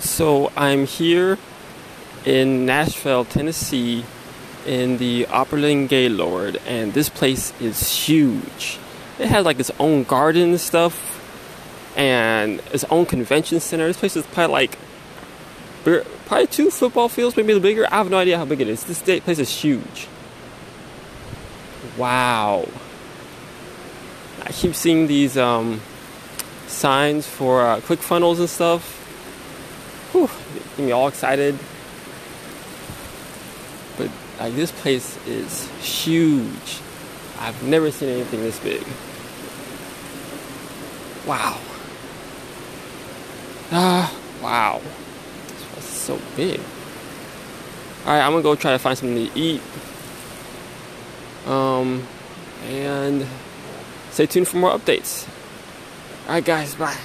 So I'm here in Nashville, Tennessee, in the Opryland Gaylord, and this place is huge. It has like its own garden and stuff, and its own convention center. This place is probably like probably two football fields, maybe the bigger. I have no idea how big it is. This place is huge. Wow. I keep seeing these um, signs for uh, ClickFunnels and stuff. Whew, get me all excited. But like this place is huge. I've never seen anything this big. Wow. Ah, wow. This place is so big. Alright, I'm gonna go try to find something to eat. Um, and stay tuned for more updates. Alright, guys, bye.